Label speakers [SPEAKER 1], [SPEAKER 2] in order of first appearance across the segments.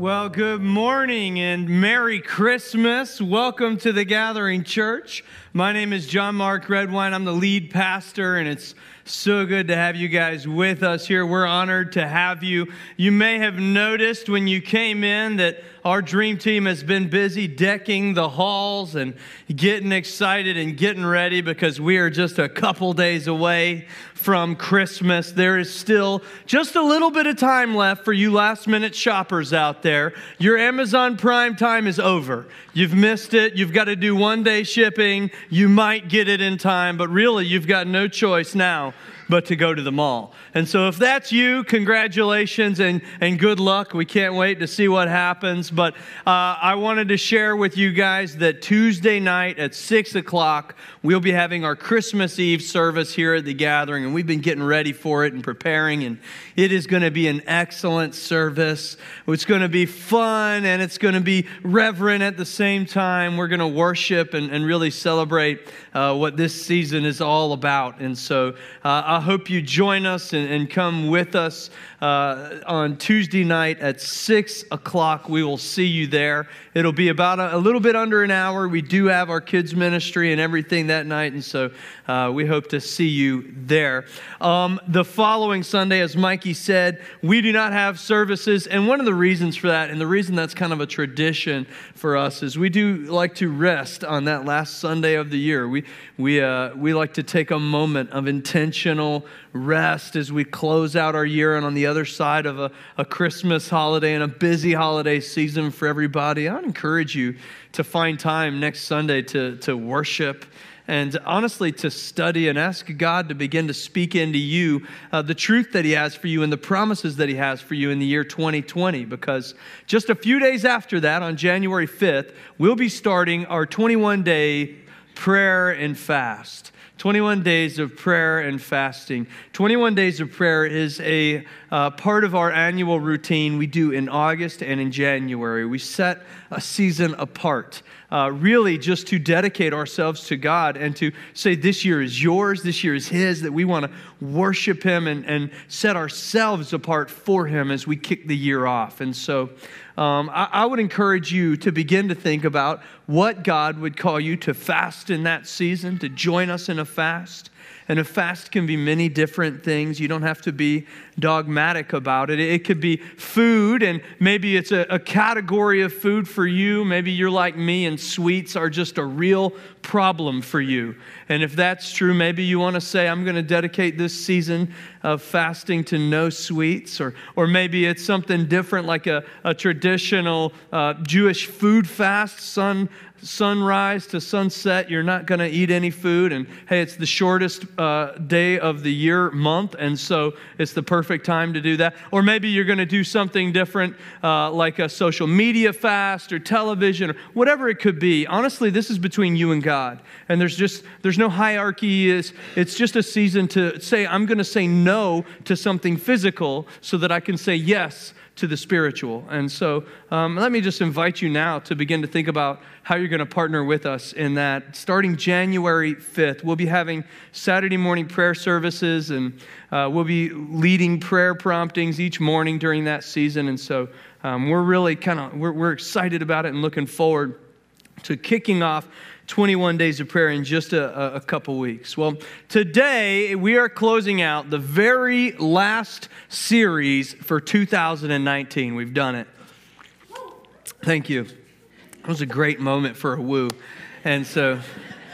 [SPEAKER 1] Well, good morning and Merry Christmas. Welcome to the Gathering Church. My name is John Mark Redwine. I'm the lead pastor, and it's so good to have you guys with us here. We're honored to have you. You may have noticed when you came in that our dream team has been busy decking the halls and getting excited and getting ready because we are just a couple days away from Christmas. There is still just a little bit of time left for you last minute shoppers out there. Your Amazon Prime time is over. You've missed it. You've got to do one day shipping. You might get it in time, but really, you've got no choice now but to go to the mall. And so, if that's you, congratulations and, and good luck. We can't wait to see what happens. But uh, I wanted to share with you guys that Tuesday night at 6 o'clock, we'll be having our Christmas Eve service here at the gathering. And we've been getting ready for it and preparing. And it is going to be an excellent service. It's going to be fun and it's going to be reverent at the same time. We're going to worship and, and really celebrate uh, what this season is all about. And so, uh, I hope you join us and, and come with us uh, on Tuesday night at 6 o'clock. We will see you there. It'll be about a, a, little bit under an hour. We do have our kids' ministry and everything that night, and so uh, we hope to see you there. Um, the following Sunday, as Mikey said, we do not have services, and one of the reasons for that, and the reason that's kind of a tradition for us, is we do like to rest on that last Sunday of the year. We, we, uh, we like to take a moment of intentional rest as we close out our year and on the other side of a, a Christmas holiday and a busy holiday season for everybody. I'd encourage you to find time next Sunday to, to worship and honestly to study and ask God to begin to speak into you uh, the truth that He has for you and the promises that He has for you in the year 2020. Because just a few days after that, on January 5th, we'll be starting our 21 day prayer and fast. 21 days of prayer and fasting. 21 days of prayer is a uh, part of our annual routine we do in August and in January. We set a season apart, uh, really just to dedicate ourselves to God and to say, This year is yours, this year is His, that we want to worship Him and, and set ourselves apart for Him as we kick the year off. And so, um, I, I, would encourage you to begin to think about what God would call you to fast in that season, to join us in a fast. And a fast can be many different things. You don't have to be dogmatic about it. It could be food, and maybe it's a, a, category of food for you. Maybe you're like me, and sweets are just a real problem for you. And if that's true, maybe you want to say, I'm going to dedicate this season of fasting to no sweets. Or, or maybe it's something different, like a, a traditional uh, Jewish food fast, sun sunrise to sunset, you're not going to eat any food. And hey, it's the shortest uh, day of the year, month, and so it's the perfect time to do that. Or maybe you're going to do something different, uh, like a social media fast or television or whatever it could be. Honestly, this is between you and God, and there's just there's no hierarchy. It's, it's just a season to say I'm going to say no to something physical so that I can say yes to the spiritual. And so um, let me just invite you now to begin to think about how you're going to partner with us in that. Starting January 5th, we'll be having Saturday morning prayer services and uh, we'll be leading prayer promptings each morning during that season. And so um, we're really kind of, we're, we're excited about it and looking forward to kicking off 21 days of prayer in just a, a, couple weeks. Well, today we are closing out the very last series for 2019. We've done it. Thank you. It was a great moment for a woo. And so,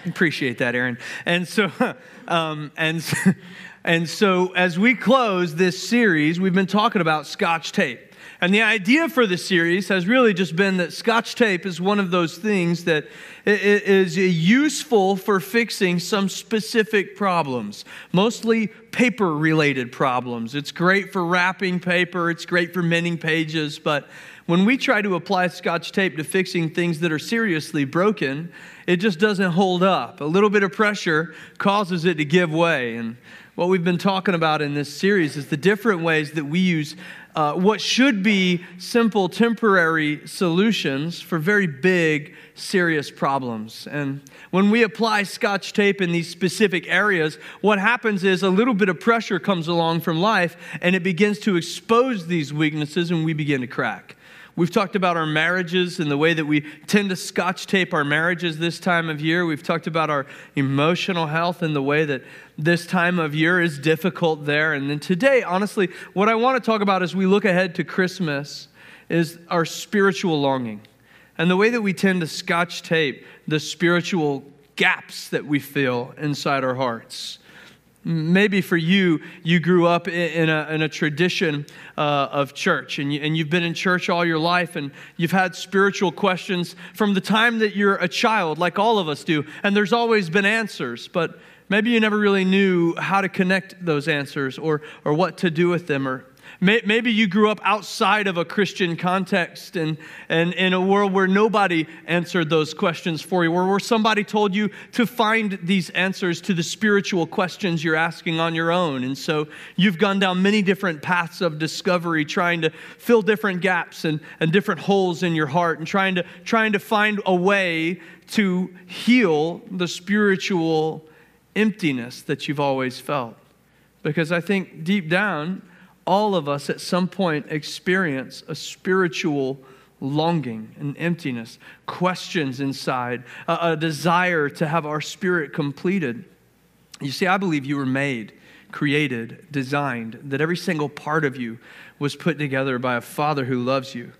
[SPEAKER 1] appreciate that, Aaron. And so, um, and, and so, as we close this series, we've been talking about scotch tape. And the idea for the series has really just been that scotch tape is one of those things that is useful for fixing some specific problems, mostly paper related problems. It's great for wrapping paper, it's great for mending pages, but when we try to apply scotch tape to fixing things that are seriously broken, it just doesn't hold up. A little bit of pressure causes it to give way. And what we've been talking about in this series is the different ways that we use uh, what should be simple temporary solutions for very big, serious problems. And when we apply scotch tape in these specific areas, what happens is a little bit of pressure comes along from life and it begins to expose these weaknesses and we begin to crack. We've talked about our marriages and the way that we tend to scotch tape our marriages this time of year. We've talked about our emotional health and the way that this time of year is difficult there. And then today, honestly, what I want to talk about as we look ahead to Christmas is our spiritual longing and the way that we tend to scotch tape the spiritual gaps that we feel inside our hearts. Maybe for you, you grew up in a, in a tradition uh, of church and, you, and you've been in church all your life and you've had spiritual questions from the time that you're a child, like all of us do. And there's always been answers, but maybe you never really knew how to connect those answers or, or what to do with them or Maybe you grew up outside of a Christian context and, and in a world where nobody answered those questions for you, or where somebody told you to find these answers to the spiritual questions you're asking on your own. And so you've gone down many different paths of discovery, trying to fill different gaps and, and different holes in your heart, and trying to, trying to find a way to heal the spiritual emptiness that you've always felt. Because I think deep down, all of us at some point experience a spiritual longing and emptiness, questions inside, a, a, desire to have our spirit completed. You see, I believe you were made, created, designed, that every single part of you was put together by a Father who loves you,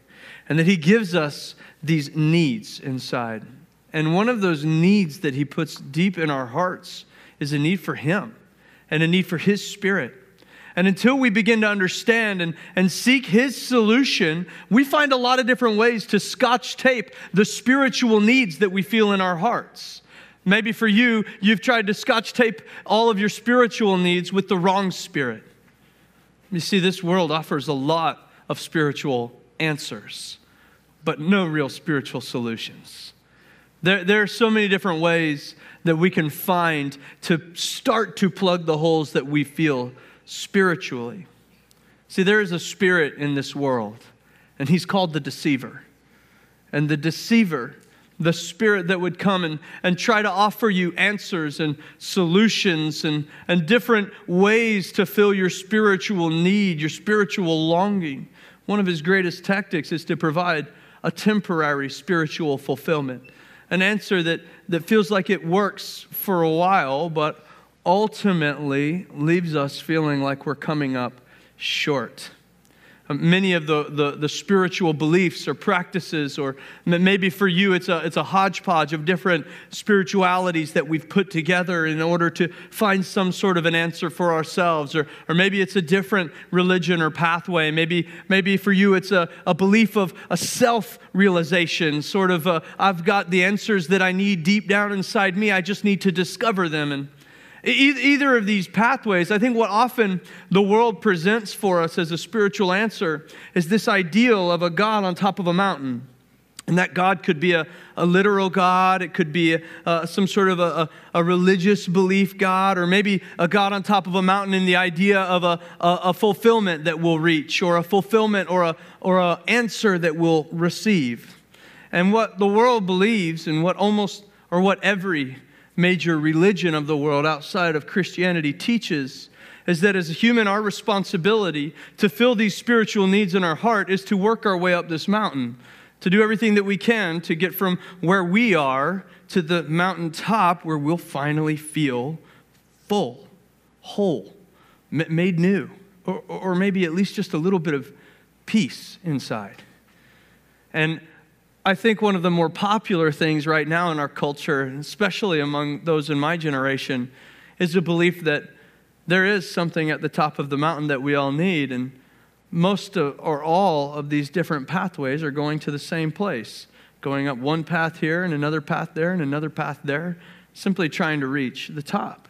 [SPEAKER 1] and that He gives us these needs inside. And one of those needs that He puts deep in our hearts is a need for Him and a need for His Spirit. And until we begin to understand and, and seek His solution, we find a lot of different ways to scotch tape the spiritual needs that we feel in our hearts. Maybe for you, you've tried to scotch tape all of your spiritual needs with the wrong spirit. You see, this world offers a lot of spiritual answers, but no real spiritual solutions. There, there are so many different ways that we can find to start to plug the holes that we feel spiritually. See, there is a spirit in this world, and he's called the deceiver. And the deceiver, the spirit that would come and, and try to offer you answers and solutions and, and different ways to fill your spiritual need, your spiritual longing. One of his greatest tactics is to provide a temporary spiritual fulfillment, an answer that, that feels like it works for a while, but ultimately leaves us feeling like we're coming up short. Um, many of the, the, the, spiritual beliefs or practices, or maybe for you, it's a, it's a hodgepodge of different spiritualities that we've put together in order to find some sort of an answer for ourselves. Or, or maybe it's a different religion or pathway. Maybe, maybe for you, it's a, a belief of a self realization, sort of, I've got the answers that I need deep down inside me. I just need to discover them. And Either of these pathways, I think what often the world presents for us as a spiritual answer is this ideal of a God on top of a mountain. And that God could be a, a literal God, it could be a, uh, some sort of a, a, religious belief God, or maybe a God on top of a mountain in the idea of a, a, fulfillment that we'll reach, or a fulfillment or a or a answer that we'll receive. And what the world believes, and what almost or what every major religion of the world outside of Christianity teaches is that as a human, our responsibility to fill these spiritual needs in our heart is to work our way up this mountain, to do everything that we can to get from where we are to the mountaintop where we'll finally feel full, whole, made new, or, or maybe at least just a little bit of peace inside. And I think one of the more popular things right now in our culture, especially among those in my generation, is the belief that there is something at the top of the mountain that we all need, and most of, or all of these different pathways are going to the same place, going up one path here and another path there and another path there, simply trying to reach the top.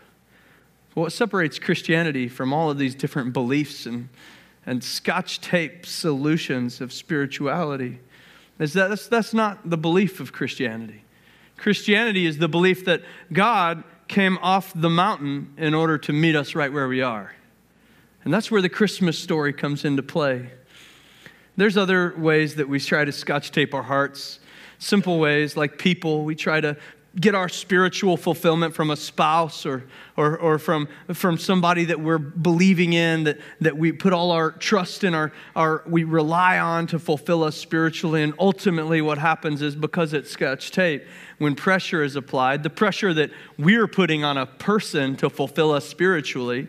[SPEAKER 1] What separates Christianity from all of these different beliefs and, and scotch tape solutions of spirituality is that that's, that's not the belief of Christianity. Christianity is the belief that God came off the mountain in order to meet us right where we are. And that's where the Christmas story comes into play. There's other ways that we try to scotch tape our hearts, simple ways like people. We try to get our spiritual fulfillment from a spouse or, or, or from, from somebody that we're believing in, that, that we put all our trust in, our, our, we rely on to fulfill us spiritually. And ultimately, what happens is because it's scotch tape, when pressure is applied, the pressure that we're putting on a person to fulfill us spiritually,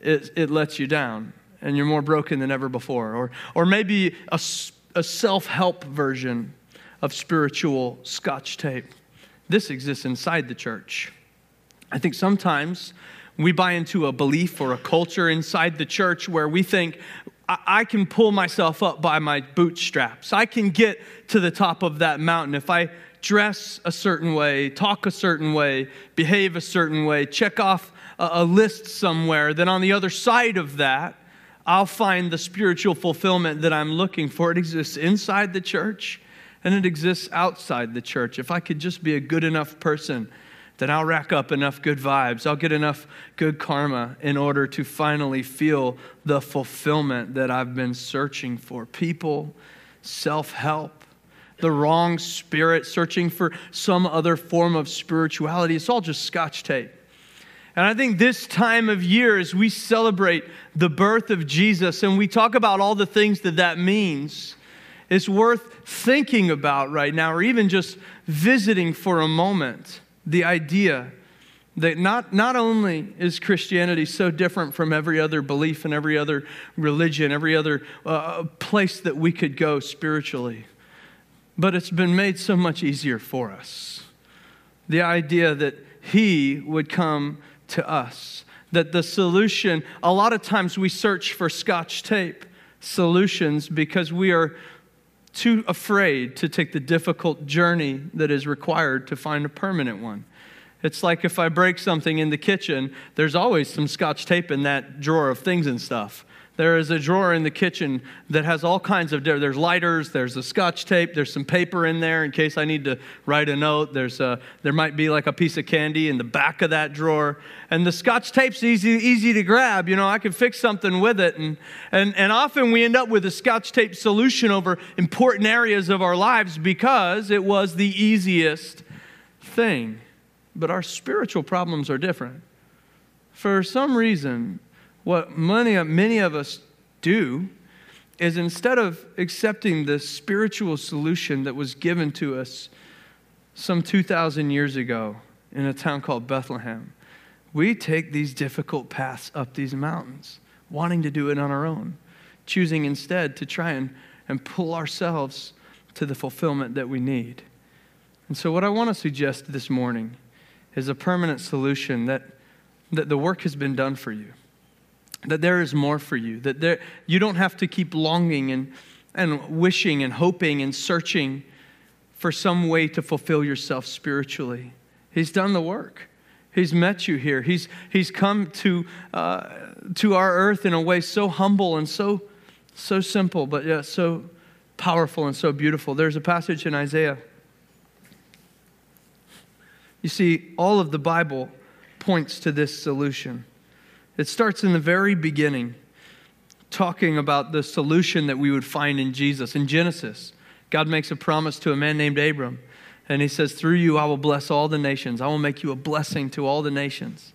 [SPEAKER 1] it, it lets you down and you're more broken than ever before. Or, or maybe a, a self help version of spiritual scotch tape this exists inside the church. I think sometimes we buy into a belief or a culture inside the church where we think, I can pull myself up by my bootstraps. I can get to the top of that mountain if I dress a certain way, talk a certain way, behave a certain way, check off a, list somewhere. Then on the other side of that, I'll find the spiritual fulfillment that I'm looking for. It exists inside the church and it exists outside the church. If I could just be a good enough person, then I'll rack up enough good vibes. I'll get enough good karma in order to finally feel the fulfillment that I've been searching for. People, self help, the wrong spirit, searching for some other form of spirituality. It's all just scotch tape. And I think this time of year, as we celebrate the birth of Jesus and we talk about all the things that that means, it's worth thinking about right now, or even just visiting for a moment, the idea that not, not only is Christianity so different from every other belief and every other religion, every other uh, place that we could go spiritually, but it's been made so much easier for us. The idea that He would come to us, that the solution, a lot of times we search for scotch tape solutions because we are too afraid to take the difficult journey that is required to find a permanent one. It's like if I break something in the kitchen, there's always some scotch tape in that drawer of things and stuff. There is a drawer in the kitchen that has all kinds of there's lighters, there's a scotch tape, there's some paper in there in case I need to write a note. There's a, there might be like a piece of candy in the back of that drawer. And the scotch tape's easy easy to grab, you know, I can fix something with it and and and often we end up with a scotch tape solution over important areas of our lives because it was the easiest thing. But our spiritual problems are different. For some reason, what many, many of us do is instead of accepting the spiritual solution that was given to us some 2,000 years ago in a town called Bethlehem, we take these difficult paths up these mountains, wanting to do it on our own, choosing instead to try and, and pull ourselves to the fulfillment that we need. And so, what I want to suggest this morning is a permanent solution that, that the work has been done for you that there is more for you, that there, you don't have to keep longing and, and wishing and hoping and searching for some way to fulfill yourself spiritually. He's done the work. He's met you here. He's, he's come to, uh, to our earth in a way so humble and so, so simple, but yet so powerful and so beautiful. There's a passage in Isaiah. You see, all of the Bible points to this solution. It starts in the very beginning, talking about the solution that we would find in Jesus. In Genesis, God makes a promise to a man named Abram, and he says, Through you I will bless all the nations. I will make you a blessing to all the nations.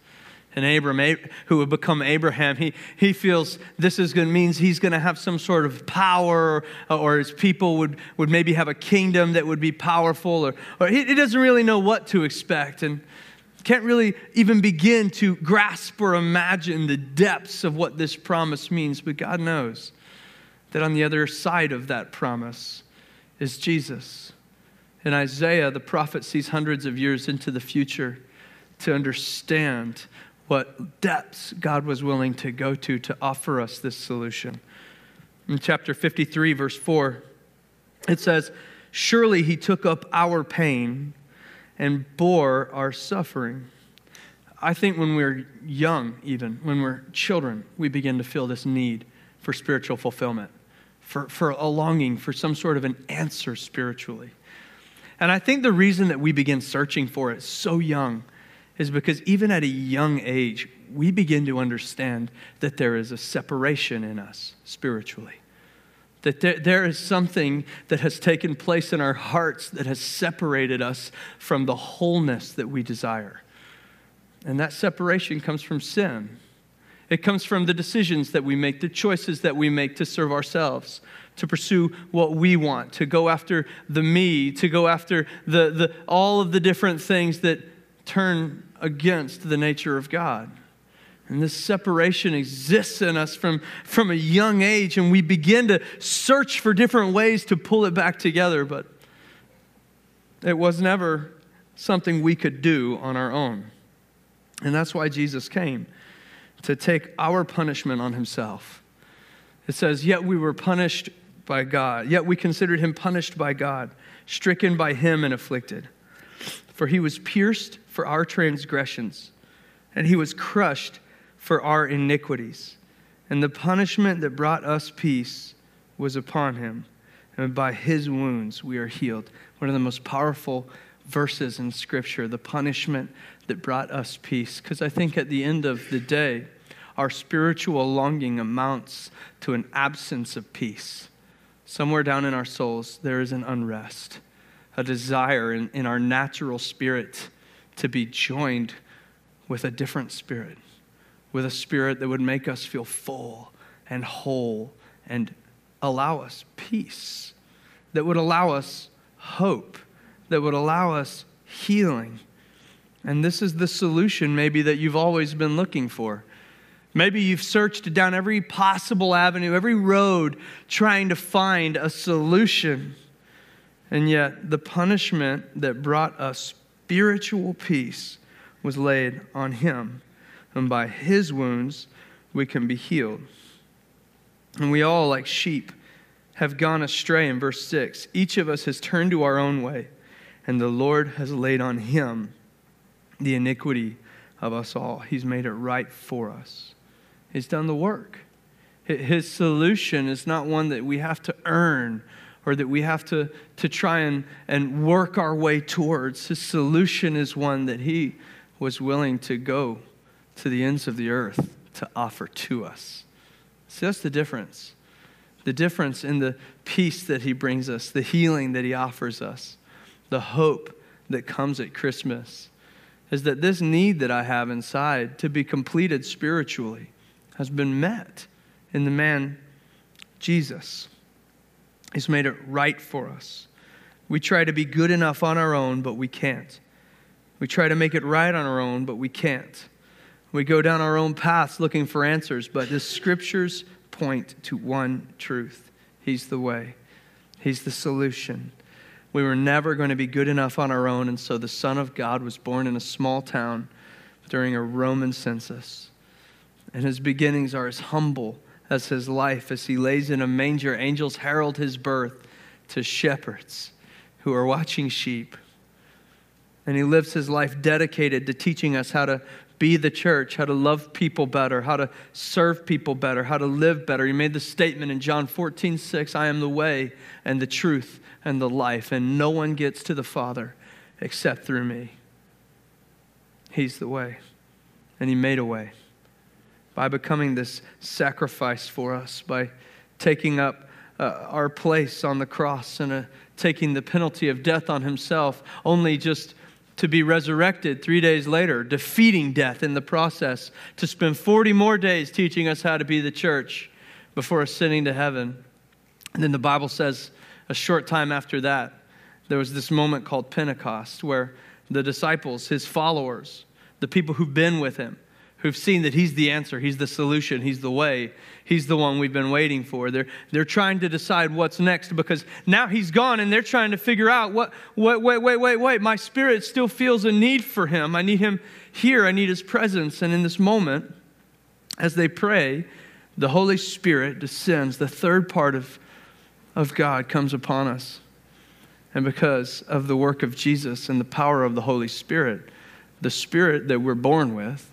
[SPEAKER 1] And Abram, who would become Abraham, he, he feels this is going means he's going to have some sort of power, or, or, his people would, would maybe have a kingdom that would be powerful, or, or he, he doesn't really know what to expect. And can't really even begin to grasp or imagine the depths of what this promise means, but God knows that on the other side of that promise is Jesus. In Isaiah, the prophet sees hundreds of years into the future to understand what depths God was willing to go to to offer us this solution. In chapter 53, verse 4, it says, Surely he took up our pain and bore our suffering. I think when we're young, even when we're children, we begin to feel this need for spiritual fulfillment, for, for a longing for some sort of an answer spiritually. And I think the reason that we begin searching for it so young is because even at a young age, we begin to understand that there is a separation in us spiritually that there, there is something that has taken place in our hearts that has separated us from the wholeness that we desire. And that separation comes from sin. It comes from the decisions that we make, the choices that we make to serve ourselves, to pursue what we want, to go after the me, to go after the, the, all of the different things that turn against the nature of God. And this separation exists in us from, from a young age, and we begin to search for different ways to pull it back together, but it was never something we could do on our own. And that's why Jesus came to take our punishment on himself. It says, Yet we were punished by God, yet we considered him punished by God, stricken by him and afflicted. For he was pierced for our transgressions, and he was crushed for our iniquities. And the punishment that brought us peace was upon him. And by his wounds we are healed. One of the most powerful verses in Scripture, the punishment that brought us peace. Because I think at the end of the day, our spiritual longing amounts to an absence of peace. Somewhere down in our souls, there is an unrest, a desire in, in our natural spirit to be joined with a different spirit with a spirit that would make us feel full and whole and allow us peace, that would allow us hope, that would allow us healing. And this is the solution, maybe, that you've always been looking for. Maybe you've searched down every possible avenue, every road, trying to find a solution. And yet, the punishment that brought us spiritual peace was laid on him and by his wounds we can be healed. And we all, like sheep, have gone astray in verse 6. Each of us has turned to our own way, and the Lord has laid on him the iniquity of us all. He's made it right for us, He's done the work. His solution is not one that we have to earn or that we have to, to try and, and work our way towards. His solution is one that He was willing to go to the ends of the earth to offer to us. See, that's the difference. The difference in the peace that he brings us, the healing that he offers us, the hope that comes at Christmas is that this need that I have inside to be completed spiritually has been met in the man Jesus. He's made it right for us. We try to be good enough on our own, but we can't. We try to make it right on our own, but we can't. We go down our own paths looking for answers, but the scriptures point to one truth He's the way, He's the solution. We were never going to be good enough on our own, and so the Son of God was born in a small town during a Roman census. And his beginnings are as humble as his life as he lays in a manger. Angels herald his birth to shepherds who are watching sheep. And he lives his life dedicated to teaching us how to be the church, how to love people better, how to serve people better, how to live better. He made the statement in John 14, 6, I am the way and the truth and the life, and no one gets to the Father except through me. He's the way, and He made a way by becoming this sacrifice for us, by taking up uh, our place on the cross and uh, taking the penalty of death on Himself, only just to be resurrected three days later, defeating death in the process, to spend 40 more days teaching us how to be the church before ascending to heaven. And then the Bible says a short time after that, there was this moment called Pentecost where the disciples, his followers, the people who've been with him, who've seen that he's the answer, he's the solution, he's the way, he's the one we've been waiting for. They're, they're trying to decide what's next because now he's gone and they're trying to figure out what, wait, wait, wait, wait, wait. My spirit still feels a need for him. I need him here, I need his presence. And in this moment, as they pray, the Holy Spirit descends. The third part of, of God comes upon us. And because of the work of Jesus and the power of the Holy Spirit, the Spirit that we're born with,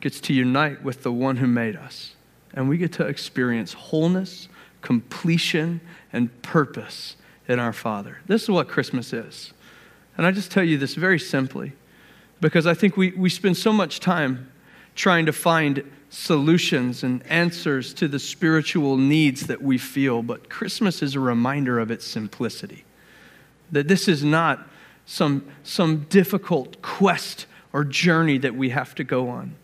[SPEAKER 1] gets to unite with the one who made us. And we get to experience wholeness, completion, and purpose in our Father. This is what Christmas is. And I just tell you this very simply because I think we, we spend so much time trying to find solutions and answers to the spiritual needs that we feel, but Christmas is a reminder of its simplicity. That this is not some, some difficult quest or journey that we have to go on.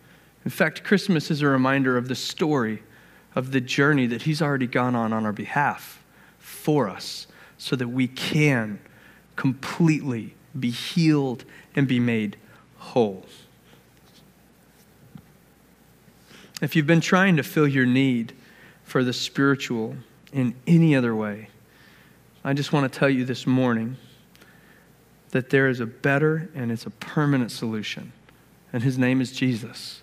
[SPEAKER 1] In fact, Christmas is a reminder of the story of the journey that He's already gone on on our behalf for us so that we can completely be healed and be made whole. If you've been trying to fill your need for the spiritual in any other way, I just want to tell you this morning that there is a better and it's a permanent solution. And his name is Jesus.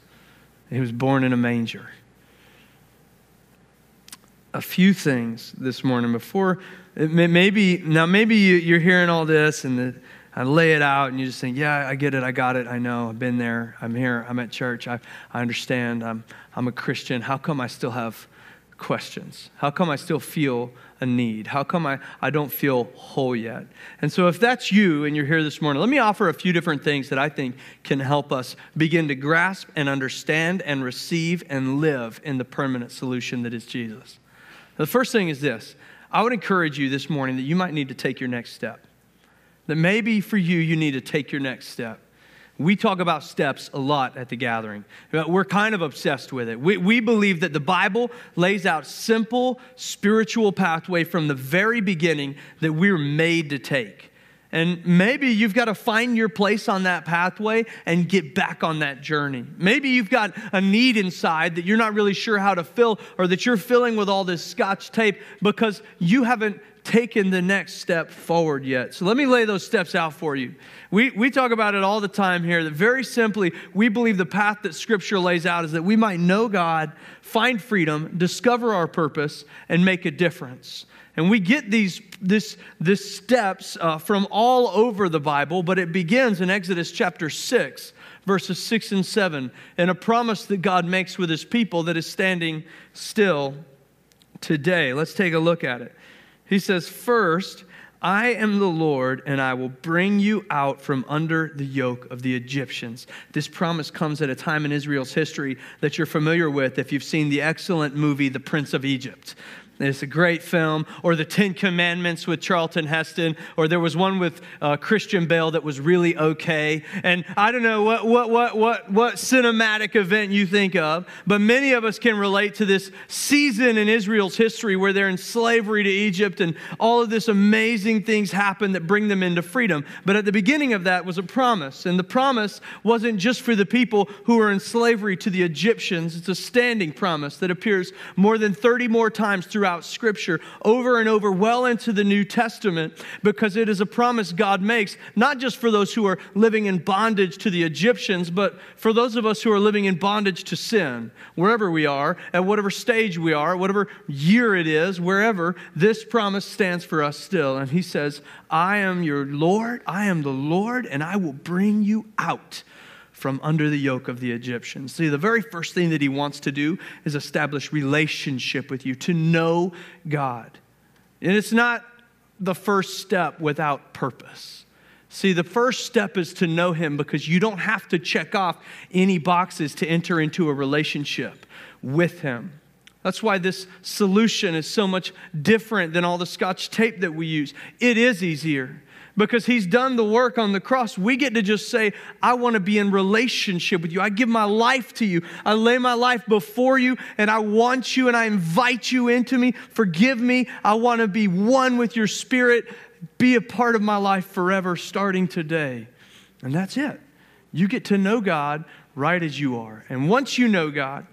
[SPEAKER 1] He was born in a manger. A few things this morning before maybe now maybe you, are hearing all this and the, I lay it out and you just think, yeah, I get it, I got it, I know, I've been there, I'm here, I'm at church, I, I understand, I'm, I'm a Christian. How come I still have questions? How come I still feel a need? How come I, I don't feel whole yet? And so, if that's you and you're here this morning, let me offer a few different things that I think can help us begin to grasp and understand and receive and live in the permanent solution that is Jesus. The first thing is this I would encourage you this morning that you might need to take your next step that maybe for you, you need to take your next step. We talk about steps a lot at the gathering. We're kind of obsessed with it. We, we believe that the Bible lays out simple spiritual pathway from the very beginning that we're made to take. And maybe you've got to find your place on that pathway and get back on that journey. Maybe you've got a need inside that you're not really sure how to fill or that you're filling with all this scotch tape because you haven't taken the next step forward yet. So let me lay those steps out for you. We, we talk about it all the time here that very simply, we believe the path that Scripture lays out is that we might know God, find freedom, discover our purpose, and make a difference. And we get these this, this steps uh, from all over the Bible, but it begins in Exodus chapter 6, verses 6 and 7, and a promise that God makes with his people that is standing still today. Let's take a look at it. He says, First, I am the Lord, and I will bring you out from under the yoke of the Egyptians. This promise comes at a time in Israel's history that you're familiar with if you've seen the excellent movie, The Prince of Egypt. It's a great film. Or The Ten Commandments with Charlton Heston. Or there was one with uh, Christian Bale that was really okay. And I don't know what, what, what, what, what cinematic event you think of, but many of us can relate to this season in Israel's history where they're in slavery to Egypt and all of this amazing things happen that bring them into freedom. But at the beginning of that was a promise. And the promise wasn't just for the people who were in slavery to the Egyptians, it's a standing promise that appears more than 30 more times through throughout Scripture over and over, well into the New Testament, because it is a promise God makes, not just for those who are living in bondage to the Egyptians, but for those of us who are living in bondage to sin, wherever we are, at whatever stage we are, whatever year it is, wherever, this promise stands for us still. And He says, I am your Lord, I am the Lord, and I will bring you out from under the yoke of the Egyptians. See, the very first thing that he wants to do is establish relationship with you, to know God. And it's not the first step without purpose. See, the first step is to know him because you don't have to check off any boxes to enter into a relationship with him. That's why this solution is so much different than all the scotch tape that we use. It is easier because he's done the work on the cross. We get to just say, I want to be in relationship with you. I give my life to you. I lay my life before you, and I want you, and I invite you into me. Forgive me. I want to be one with your spirit. Be a part of my life forever, starting today. And that's it. You get to know God right as you are. And once you know God,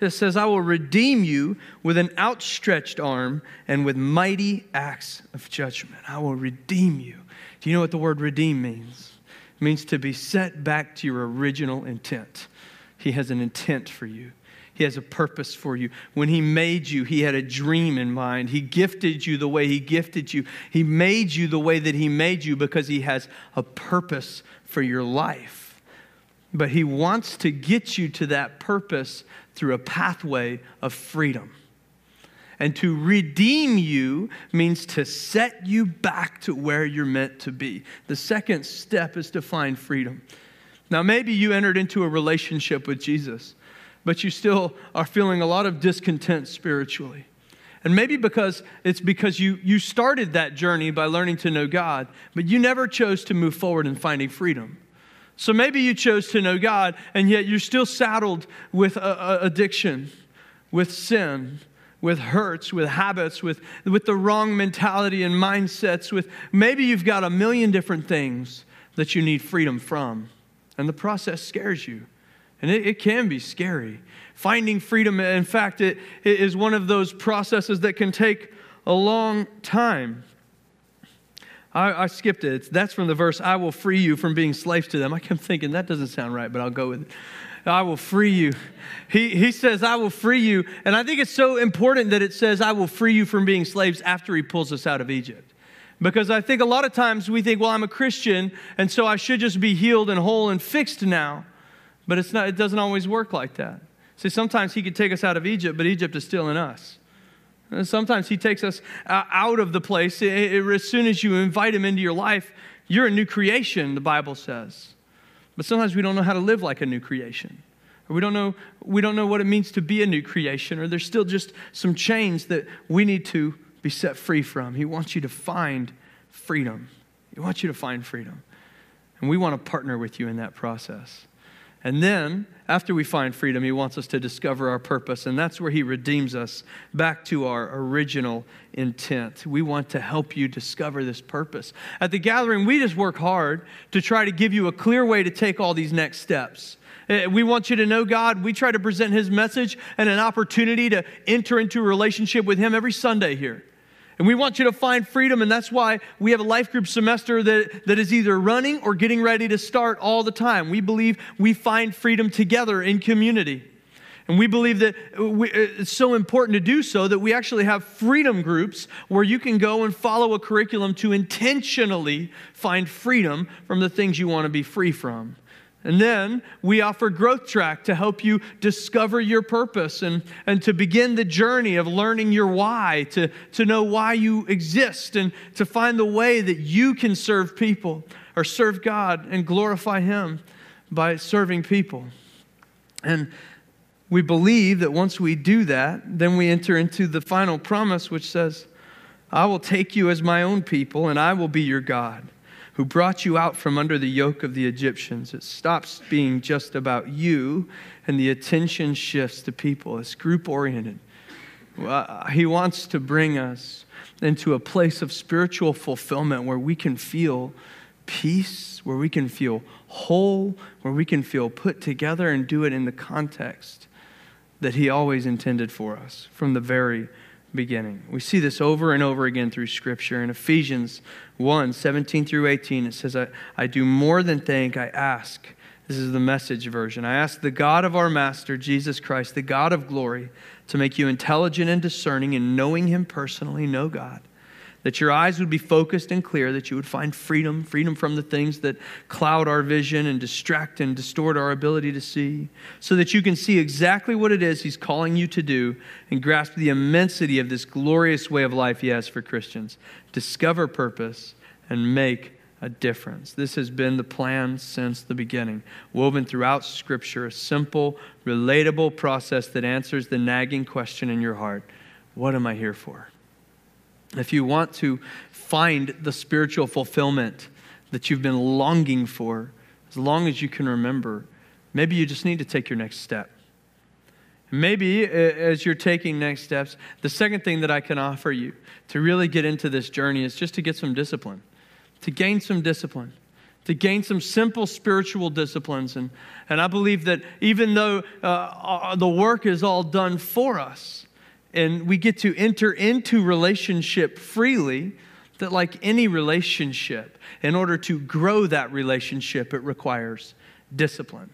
[SPEAKER 1] it says, I will redeem you with an outstretched arm and with mighty acts of judgment. I will redeem you. Do you know what the word redeem means? It means to be set back to your original intent. He has an intent for you. He has a purpose for you. When He made you, He had a dream in mind. He gifted you the way He gifted you. He made you the way that He made you because He has a purpose for your life. But He wants to get you to that purpose through a pathway of freedom. And to redeem you means to set you back to where you're meant to be. The second step is to find freedom. Now, maybe you entered into a relationship with Jesus, but you still are feeling a lot of discontent spiritually. And maybe because it's because you, you started that journey by learning to know God, but you never chose to move forward in finding freedom. So maybe you chose to know God, and yet you're still saddled with a, a addiction, with sin, with hurts, with habits, with, with the wrong mentality and mindsets, with maybe you've got a million different things that you need freedom from. And the process scares you. And it, it can be scary. Finding freedom, in fact, it, it is one of those processes that can take a long time. I, I, skipped it. It's, that's from the verse, I will free you from being slaves to them. I kept thinking, that doesn't sound right, but I'll go with it. I will free you. He, he says, I will free you. And I think it's so important that it says, I will free you from being slaves after he pulls us out of Egypt. Because I think a lot of times we think, well, I'm a Christian, and so I should just be healed and whole and fixed now. But it's not, it doesn't always work like that. See, sometimes he could take us out of Egypt, but Egypt is still in us. Sometimes he takes us uh, out of the place. Er, as soon as you invite him into your life, you're a new creation, the Bible says. But sometimes we don't know how to live like a new creation. Or we don't know, we don't know what it means to be a new creation, or there's still just some chains that we need to be set free from. He wants you to find freedom. He wants you to find freedom. And we want to partner with you in that process. And then, after we find freedom, He wants us to discover our purpose. And that's where He redeems us back to our original intent. We want to help you discover this purpose. At the gathering, we just work hard to try to give you a clear way to take all these next steps. Eh, we want you to know God. We try to present His message and an opportunity to enter into a relationship with Him every Sunday here. And we want you to find freedom, and that's why we have a life group semester that, that is either running or getting ready to start all the time. We believe we find freedom together in community. And we believe that we, it's so important to do so that we actually have freedom groups where you can go and follow a curriculum to intentionally find freedom from the things you want to be free from. And then we offer Growth Track to help you discover your purpose and, and to begin the journey of learning your why, to, to know why you exist, and to find the way that you can serve people or serve God and glorify Him by serving people. And we believe that once we do that, then we enter into the final promise, which says, I will take you as my own people, and I will be your God who brought you out from under the yoke of the Egyptians. It stops being just about you, and the attention shifts to people. It's group oriented. He wants to bring us into a place of spiritual fulfillment where we can feel peace, where we can feel whole, where we can feel put together and do it in the context that He always intended for us from the very beginning. We see this over and over again through Scripture. In Ephesians 1 17 through 18, it says, I, I do more than think, I ask. This is the message version. I ask the God of our Master, Jesus Christ, the God of glory, to make you intelligent and discerning in knowing Him personally, know God that your eyes would be focused and clear, that you would find freedom, freedom from the things that cloud our vision and distract and distort our ability to see, so that you can see exactly what it is He's calling you to do and grasp the immensity of this glorious way of life He has for Christians. Discover purpose and make a difference. This has been the plan since the beginning, woven throughout Scripture, a simple, relatable process that answers the nagging question in your heart What am I here for? If you want to find the spiritual fulfillment that you've been longing for, as long as you can remember, maybe you just need to take your next step. Maybe as you're taking next steps, the second thing that I can offer you to really get into this journey is just to get some discipline, to gain some discipline, to gain some simple spiritual disciplines. And, and I believe that even though uh, the work is all done for us, and we get to enter into relationship freely that like any relationship in order to grow that relationship it requires discipline.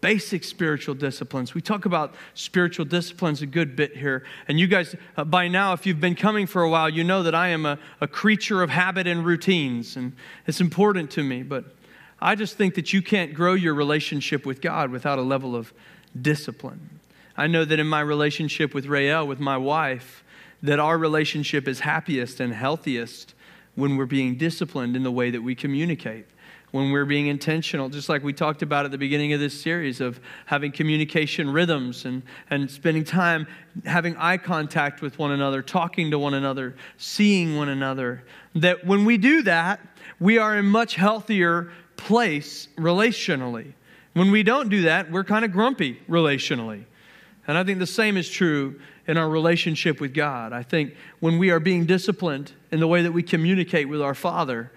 [SPEAKER 1] Basic spiritual disciplines. We talk about spiritual disciplines a good bit here. And you guys uh, by now if you've been coming for a while you know that i am a, a creature of habit and routines and it's important to me. But i just think that you can't grow your relationship with god without a level of discipline I know that in my relationship with Rael, with my wife, that our relationship is happiest and healthiest when we're being disciplined in the way that we communicate when we're being intentional, just like we talked about at the beginning of this series of having communication rhythms and, and spending time having eye contact with one another, talking to one another, seeing one another. That when we do that, we are in much healthier place relationally. When we don't do that, we're kind of grumpy relationally. And I think the same is true in our relationship with God. I think when we are being disciplined in the way that we communicate with our Father,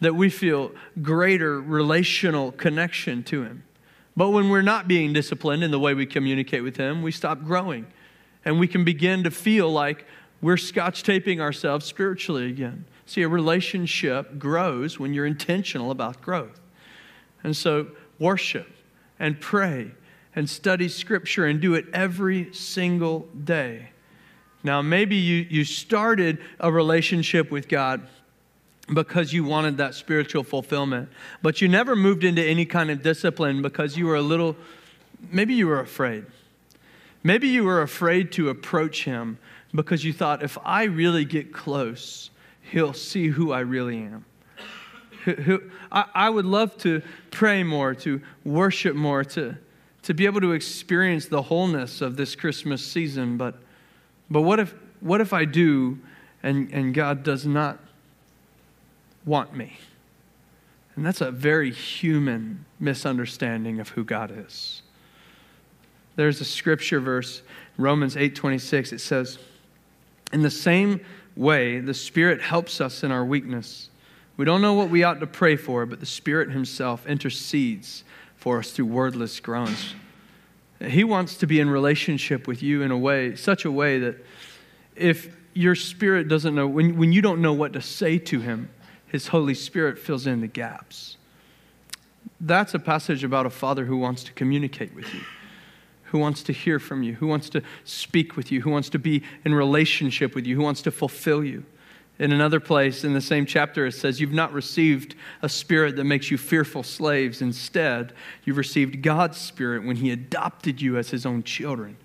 [SPEAKER 1] that we feel greater relational connection to Him. But when we're not being disciplined in the way we communicate with Him, we stop growing. And we can begin to feel like we're scotch taping ourselves spiritually again. See, a relationship grows when you're intentional about growth. And so, worship and pray and study Scripture and do it every single day. Now, maybe you, you started a relationship with God because you wanted that spiritual fulfillment. But you never moved into any kind of discipline because you were a little, maybe you were afraid. Maybe you were afraid to approach him because you thought, if I really get close, he'll see who I really am. I would love to pray more, to worship more, to, to be able to experience the wholeness of this Christmas season. But, but what, if, what if I do and, and God does not want me. And that's a very human misunderstanding of who God is. There's a scripture verse, Romans 8:26. It says, "In the same way, the Spirit helps us in our weakness. We don't know what we ought to pray for, but the Spirit himself intercedes for us through wordless groans." He wants to be in relationship with you in a way, such a way that if your spirit doesn't know, when, when you don't know what to say to him, his Holy Spirit fills in the gaps. That's a passage about a father who wants to communicate with you, who wants to hear from you, who wants to speak with you, who wants to be in relationship with you, who wants to fulfill you. In another place in the same chapter, it says, You've not received a spirit that makes you fearful slaves. Instead, you've received God's spirit when He adopted you as His own children.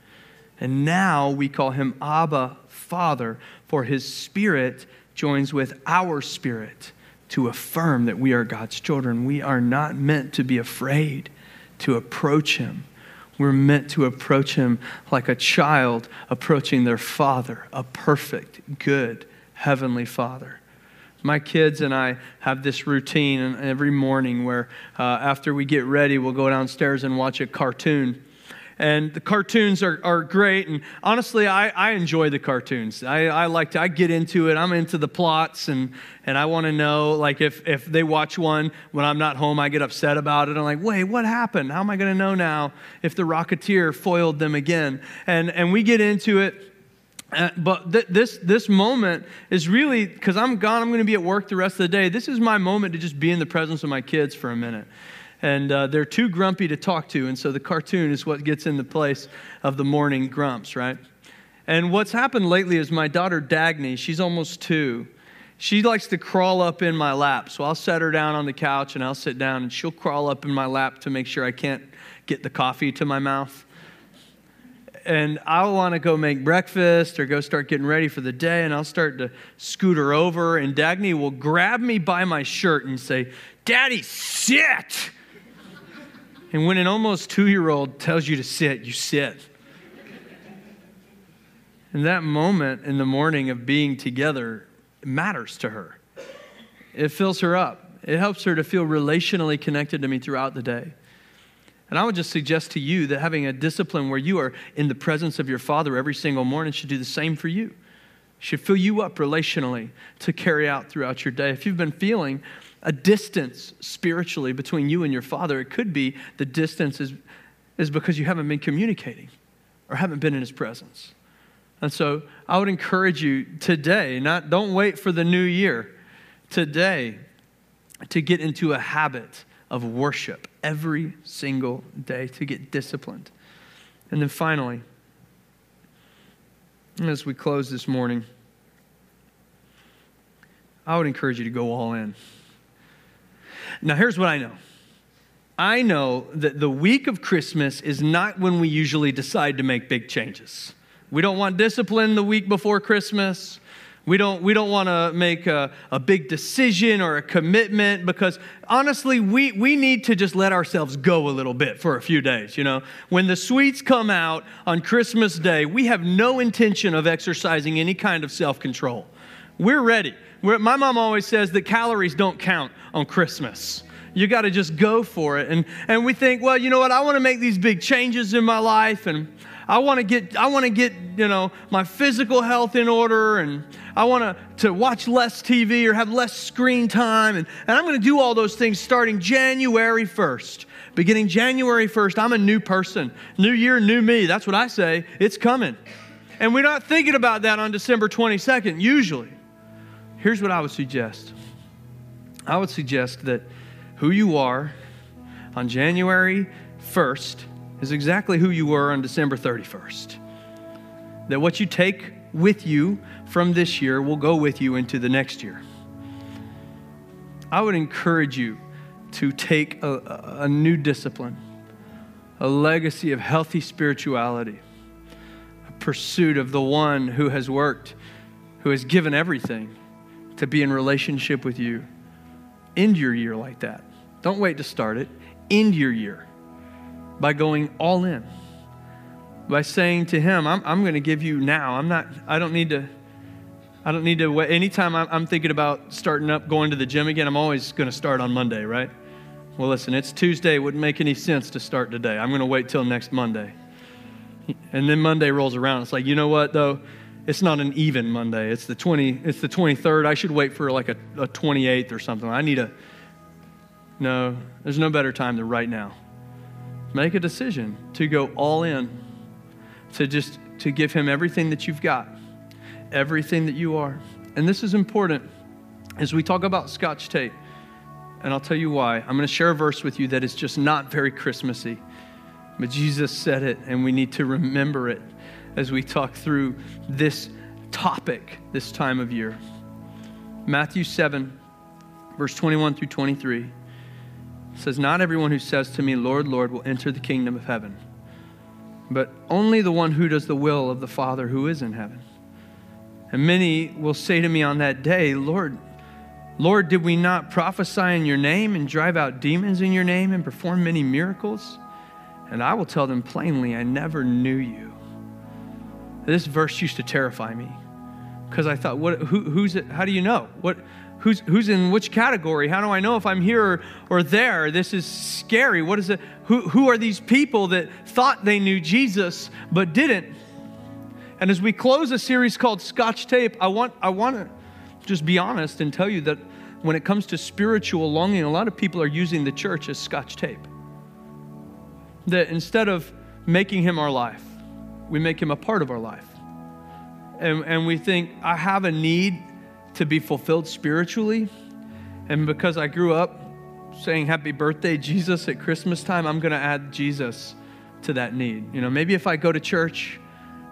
[SPEAKER 1] And now we call Him Abba, Father, for His spirit joins with our spirit to affirm that we are God's children. We are not meant to be afraid to approach Him. We're meant to approach Him like a child approaching their Father, a perfect, good, heavenly Father. My kids and I have this routine every morning where uh, after we get ready, we'll go downstairs and watch a cartoon and the cartoons are, are great. And honestly, I, I enjoy the cartoons. I, I like to, I get into it. I'm into the plots and, and I want to know, like, if, if they watch one when I'm not home, I get upset about it. I'm like, wait, what happened? How am I going to know now if the Rocketeer foiled them again? And, and we get into it. Uh, but th- this, this moment is really, because I'm gone, I'm going to be at work the rest of the day. This is my moment to just be in the presence of my kids for a minute and uh, they're too grumpy to talk to. And so the cartoon is what gets in the place of the morning grumps, right? And what's happened lately is my daughter Dagny, she's almost two. She likes to crawl up in my lap. So I'll set her down on the couch and I'll sit down and she'll crawl up in my lap to make sure I can't get the coffee to my mouth. And I'll want to go make breakfast or go start getting ready for the day, and I'll start to scoot her over, and Dagny will grab me by my shirt and say, Daddy, sit! And when an almost two year old tells you to sit, you sit. And that moment in the morning of being together matters to her. It fills her up, it helps her to feel relationally connected to me throughout the day. And I would just suggest to you that having a discipline where you are in the presence of your Father every single morning should do the same for you. Should fill you up relationally to carry out throughout your day. If you've been feeling a distance spiritually between you and your father. It could be the distance is, is because you haven't been communicating or haven't been in his presence. And so I would encourage you today, not don't wait for the new year, today to get into a habit of worship every single day, to get disciplined. And then finally, as we close this morning, I would encourage you to go all in. Now, here's what I know I know that the week of Christmas is not when we usually decide to make big changes. We don't want discipline the week before Christmas. We don't, we don't want to make a, a big decision or a commitment because honestly, we, we need to just let ourselves go a little bit for a few days. You know, when the sweets come out on Christmas Day, we have no intention of exercising any kind of self control. We're ready. We're, my mom always says that calories don't count on Christmas. You got to just go for it. And, and we think, well, you know what? I want to make these big changes in my life and I want to get, I want to get, you know, my physical health in order and I want to, to watch less TV or have less screen time. And, and I'm going to do all those things starting January 1st. Beginning January 1st, I'm a new person. New year, new me. That's what I say. It's coming. And we're not thinking about that on December 22nd, usually. Here's what I would suggest I would suggest that who you are on January 1st is exactly who you were on December 31st. That what you take with you from this year will go with you into the next year. I would encourage you to take a, a new discipline, a legacy of healthy spirituality, a pursuit of the one who has worked, who has given everything to be in relationship with you. End your year like that. Don't wait to start it. End your year by going all in. By saying to him, I'm, I'm going to give you now. I'm not, I don't need to, I don't need to wait. Anytime I'm, I'm thinking about starting up, going to the gym again, I'm always going to start on Monday, right? Well, listen, it's Tuesday. It wouldn't make any sense to start today. I'm going to wait till next Monday. And then Monday rolls around. It's like, you know what, though? It's not an even Monday. It's the 20, it's the 23rd. I should wait for like a, a 28th or something. I need a, no, there's no better time than right now. Make a decision to go all in, to just to give him everything that you've got, everything that you are. And this is important as we talk about scotch tape. And I'll tell you why. I'm going to share a verse with you that is just not very Christmassy. But Jesus said it, and we need to remember it as we talk through this topic this time of year. Matthew 7, verse 21 through 23 says, Not everyone who says to me, Lord, Lord, will enter the kingdom of heaven, but only the one who does the will of the Father who is in heaven. And many will say to me on that day, Lord, Lord, did we not prophesy in your name and drive out demons in your name and perform many miracles? And I will tell them plainly, I never knew you. This verse used to terrify me because I thought, what, who, who's it? How do you know? What, who's, who's in which category? How do I know if I'm here or, or there? This is scary. What is it? Who, who are these people that thought they knew Jesus but didn't? And as we close a series called Scotch Tape, I want, I want to just be honest and tell you that when it comes to spiritual longing, a lot of people are using the church as Scotch tape. That instead of making him our life, we make him a part of our life. And, and we think, I have a need to be fulfilled spiritually. And because I grew up saying happy birthday, Jesus, at Christmas time, I'm going to add Jesus to that need. You know, maybe if I go to church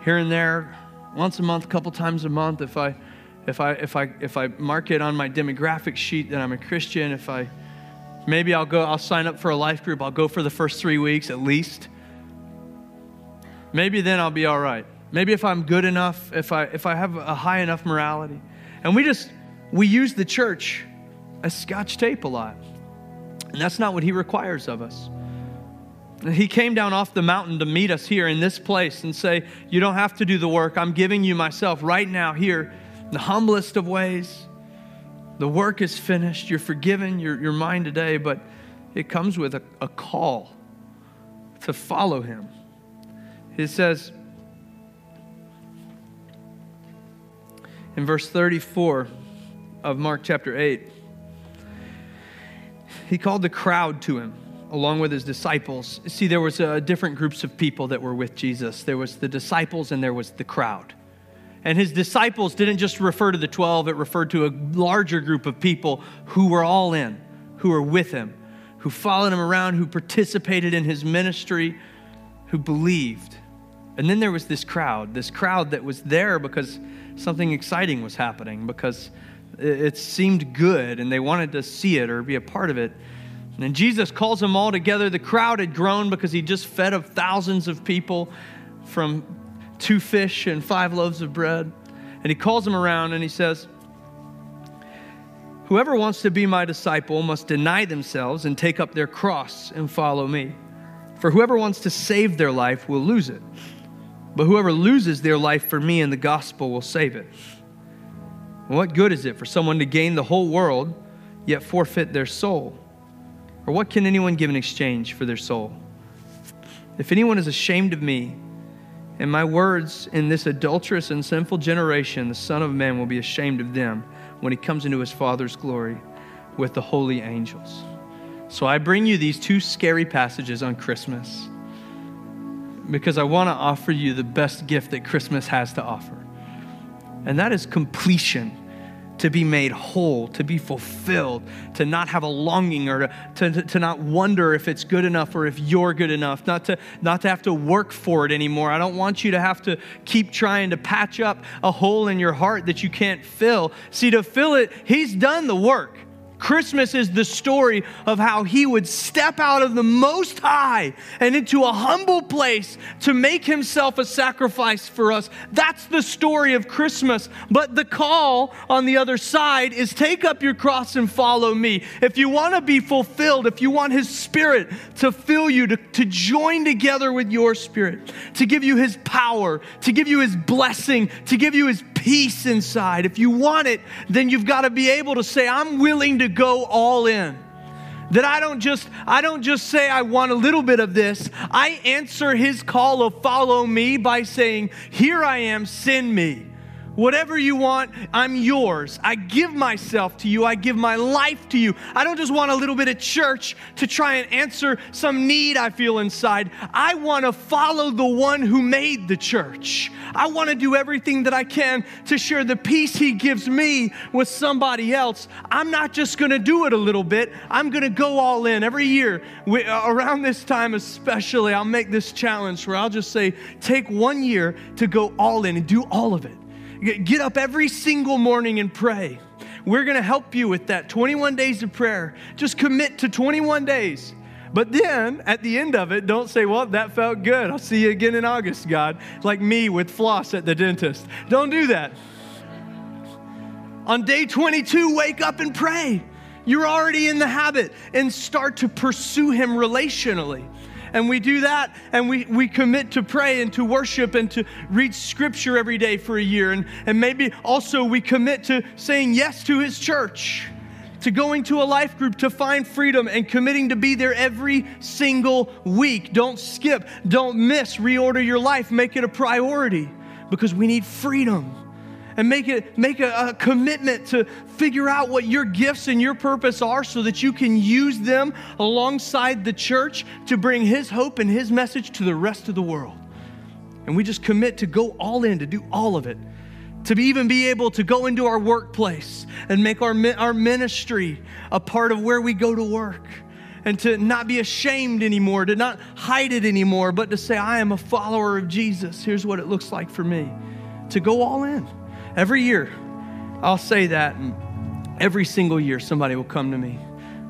[SPEAKER 1] here and there once a month, a couple times a month, if I if I if I if I mark it on my demographic sheet that I'm a Christian, if I maybe I'll go I'll sign up for a life group, I'll go for the first 3 weeks at least. Maybe then I'll be all right. Maybe if I'm good enough, if I if I have a high enough morality. And we just, we use the church as scotch tape a lot. And that's not what he requires of us. He came down off the mountain to meet us here in this place and say, You don't have to do the work. I'm giving you myself right now here, the humblest of ways. The work is finished. You're forgiven. You're, you're mine today. But it comes with a, a call to follow him. He says, in verse 34 of Mark chapter 8. He called the crowd to him along with his disciples. See, there was uh, different groups of people that were with Jesus. There was the disciples and there was the crowd. And his disciples didn't just refer to the 12, it referred to a larger group of people who were all in, who were with him, who followed him around, who participated in his ministry, who believed. And then there was this crowd, this crowd that was there because something exciting was happening because it seemed good and they wanted to see it or be a part of it. And Jesus calls them all together. The crowd had grown because he just fed of thousands of people from two fish and five loaves of bread. And he calls them around and he says, Whoever wants to be my disciple must deny themselves and take up their cross and follow me. For whoever wants to save their life will lose it. But whoever loses their life for me and the gospel will save it. what good is it for someone to gain the whole world, yet forfeit their soul? Or what can anyone give in exchange for their soul? If anyone is ashamed of me and my words in this adulterous and sinful generation, the Son of Man will be ashamed of them when he comes into his Father's glory with the holy angels. So I bring you these two scary passages on Christmas because I want to offer you the best gift that Christmas has to offer. And that is completion to be made whole, to be fulfilled, to not have a longing or to, to, to, not wonder if it's good enough or if you're good enough, not to, not to have to work for it anymore. I don't want you to have to keep trying to patch up a hole in your heart that you can't fill. See, to fill it, He's done the work. Christmas is the story of how he would step out of the most high and into a humble place to make himself a sacrifice for us. That's the story of Christmas. But the call on the other side is take up your cross and follow me. If you want to be fulfilled, if you want his spirit to fill you, to, to join together with your spirit, to give you his power, to give you his blessing, to give you his peace inside. If you want it, then you've got to be able to say, I'm willing to go all in. That I don't just I don't just say I want a little bit of this. I answer his call of follow me by saying, "Here I am, send me." Whatever you want, I'm yours. I give myself to you. I give my life to you. I don't just want a little bit of church to try and answer some need I feel inside. I want to follow the one who made the church. I want to do everything that I can to share the peace he gives me with somebody else. I'm not just going to do it a little bit, I'm going to go all in. Every year, we, uh, around this time especially, I'll make this challenge where I'll just say, take one year to go all in and do all of it. Get up every single morning and pray. We're going to help you with that 21 days of prayer. Just commit to 21 days. But then at the end of it, don't say, Well, that felt good. I'll see you again in August, God. Like me with floss at the dentist. Don't do that. On day 22, wake up and pray. You're already in the habit and start to pursue Him relationally and we do that and we, we commit to pray and to worship and to read scripture every day for a year. And, and maybe also we commit to saying yes to his church, to going to a life group to find freedom and committing to be there every single week. Don't skip, don't miss, reorder your life, make it a priority because we need freedom and make it make a, a, commitment to figure out what your gifts and your purpose are so that you can use them alongside the church to bring his hope and his message to the rest of the world and we just commit to go all in to do all of it to be, even be able to go into our workplace and make our, our ministry a part of where we go to work and to not be ashamed anymore, to not hide it anymore, but to say, I am a follower of Jesus. Here's what it looks like for me. To go all in. Every year, I'll say that, and every single year, somebody will come to me.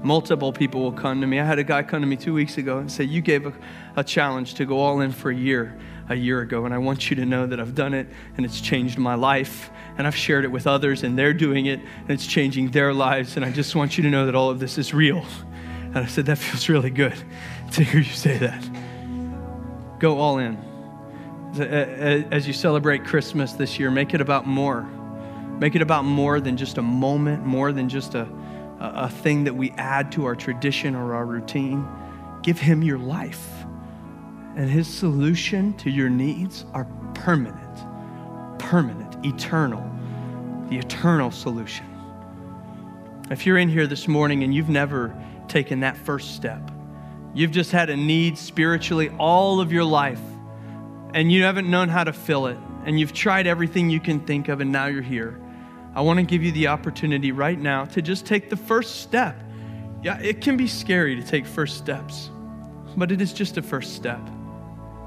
[SPEAKER 1] Multiple people will come to me. I had a guy come to me two weeks ago and say, You gave a, a challenge to go all in for a year a year ago, and I want you to know that I've done it and it's changed my life. And I've shared it with others, and they're doing it, and it's changing their lives. And I just want you to know that all of this is real. And I said, That feels really good to hear you say that. Go all in. As you celebrate Christmas this year, make it about more. Make it about more than just a moment, more than just a, a thing that we add to our tradition or our routine. Give Him your life. And His solution to your needs are permanent, permanent, eternal, the eternal solution. If you're in here this morning and you've never taken that first step, you've just had a need spiritually all of your life and you haven't known how to fill it, and you've tried everything you can think of, and now you're here, I want to give you the opportunity right now to just take the first step. Yeah, it can be scary to take first steps, but it is just a first step.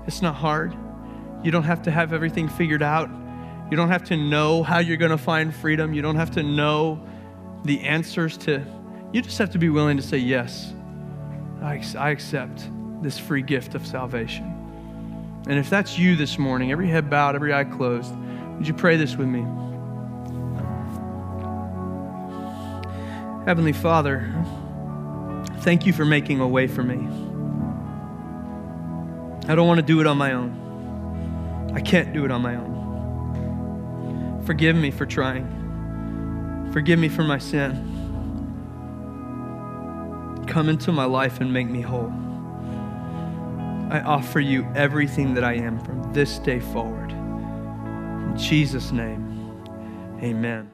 [SPEAKER 1] It's not hard. You don't have to have everything figured out. You don't have to know how you're going to find freedom. You don't have to know the answers to. You just have to be willing to say, Yes, I, I accept this free gift of salvation. And if that's you this morning, every head bowed, every eye closed, would you pray this with me? Heavenly Father, thank you for making a way for me. I don't want to do it on my own. I can't do it on my own. Forgive me for trying. Forgive me for my sin. Come into my life and make me whole. I offer you everything that I am from this day forward. In Jesus' name, amen.